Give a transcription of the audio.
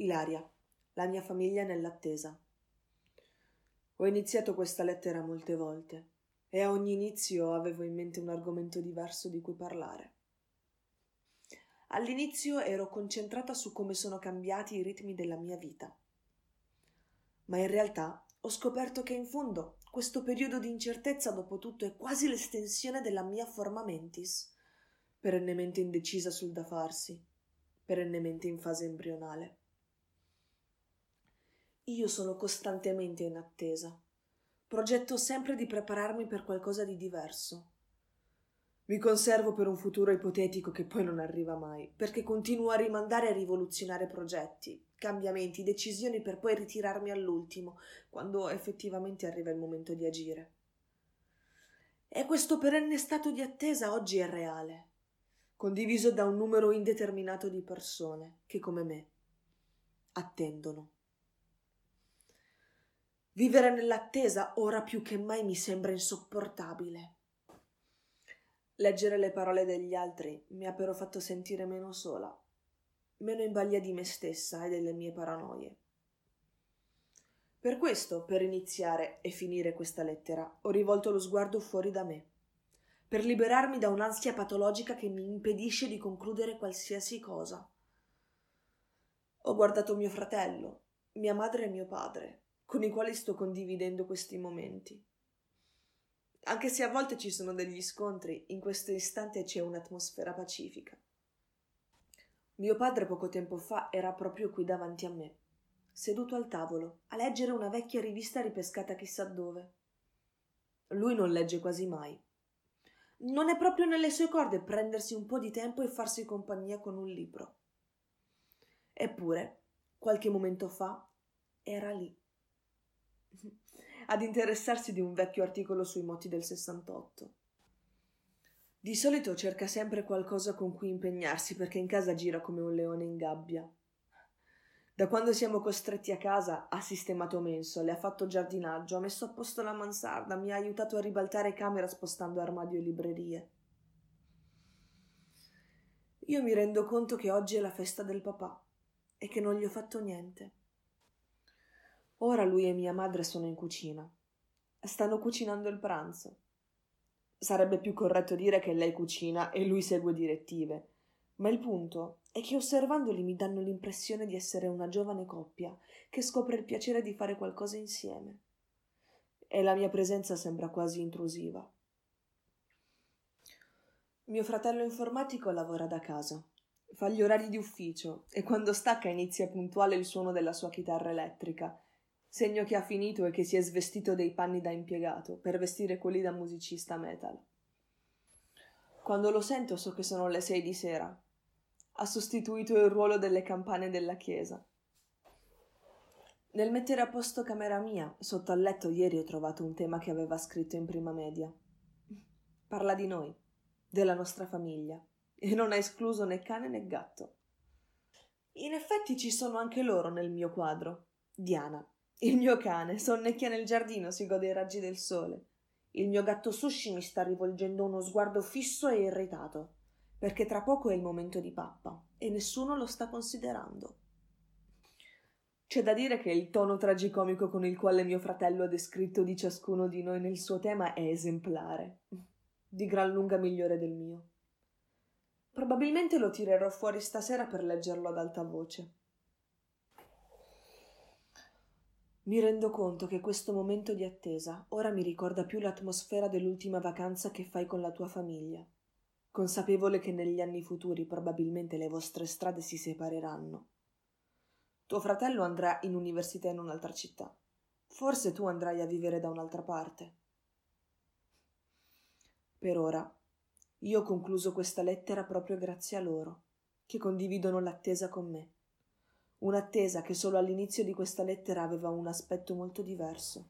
Ilaria, la mia famiglia nell'attesa. Ho iniziato questa lettera molte volte e a ogni inizio avevo in mente un argomento diverso di cui parlare. All'inizio ero concentrata su come sono cambiati i ritmi della mia vita. Ma in realtà ho scoperto che in fondo questo periodo di incertezza dopo tutto è quasi l'estensione della mia forma mentis, perennemente indecisa sul da farsi, perennemente in fase embrionale. Io sono costantemente in attesa. Progetto sempre di prepararmi per qualcosa di diverso, mi conservo per un futuro ipotetico che poi non arriva mai, perché continuo a rimandare e rivoluzionare progetti, cambiamenti, decisioni per poi ritirarmi all'ultimo, quando effettivamente arriva il momento di agire. E questo perenne stato di attesa oggi è reale, condiviso da un numero indeterminato di persone che, come me, attendono. Vivere nell'attesa ora più che mai mi sembra insopportabile. Leggere le parole degli altri mi ha però fatto sentire meno sola, meno in balia di me stessa e delle mie paranoie. Per questo, per iniziare e finire questa lettera, ho rivolto lo sguardo fuori da me, per liberarmi da un'ansia patologica che mi impedisce di concludere qualsiasi cosa. Ho guardato mio fratello, mia madre e mio padre, con i quali sto condividendo questi momenti. Anche se a volte ci sono degli scontri, in questo istante c'è un'atmosfera pacifica. Mio padre poco tempo fa era proprio qui davanti a me, seduto al tavolo, a leggere una vecchia rivista ripescata chissà dove. Lui non legge quasi mai. Non è proprio nelle sue corde prendersi un po' di tempo e farsi compagnia con un libro. Eppure, qualche momento fa, era lì ad interessarsi di un vecchio articolo sui moti del 68. Di solito cerca sempre qualcosa con cui impegnarsi perché in casa gira come un leone in gabbia. Da quando siamo costretti a casa ha sistemato mensole, ha fatto giardinaggio, ha messo a posto la mansarda, mi ha aiutato a ribaltare camera spostando armadio e librerie. Io mi rendo conto che oggi è la festa del papà e che non gli ho fatto niente. Ora lui e mia madre sono in cucina. Stanno cucinando il pranzo. Sarebbe più corretto dire che lei cucina e lui segue direttive, ma il punto è che osservandoli mi danno l'impressione di essere una giovane coppia che scopre il piacere di fare qualcosa insieme. E la mia presenza sembra quasi intrusiva. Mio fratello informatico lavora da casa. Fa gli orari di ufficio e quando stacca inizia puntuale il suono della sua chitarra elettrica segno che ha finito e che si è svestito dei panni da impiegato per vestire quelli da musicista metal. Quando lo sento so che sono le sei di sera. Ha sostituito il ruolo delle campane della chiesa. Nel mettere a posto camera mia, sotto al letto ieri ho trovato un tema che aveva scritto in prima media. Parla di noi, della nostra famiglia, e non ha escluso né cane né gatto. In effetti ci sono anche loro nel mio quadro. Diana, il mio cane sonnecchia nel giardino, si gode i raggi del sole. Il mio gatto Sushi mi sta rivolgendo uno sguardo fisso e irritato, perché tra poco è il momento di pappa e nessuno lo sta considerando. C'è da dire che il tono tragicomico con il quale mio fratello ha descritto di ciascuno di noi nel suo tema è esemplare, di gran lunga migliore del mio. Probabilmente lo tirerò fuori stasera per leggerlo ad alta voce. Mi rendo conto che questo momento di attesa ora mi ricorda più l'atmosfera dell'ultima vacanza che fai con la tua famiglia, consapevole che negli anni futuri probabilmente le vostre strade si separeranno. Tuo fratello andrà in università in un'altra città. Forse tu andrai a vivere da un'altra parte. Per ora, io ho concluso questa lettera proprio grazie a loro, che condividono l'attesa con me un'attesa che solo all'inizio di questa lettera aveva un aspetto molto diverso.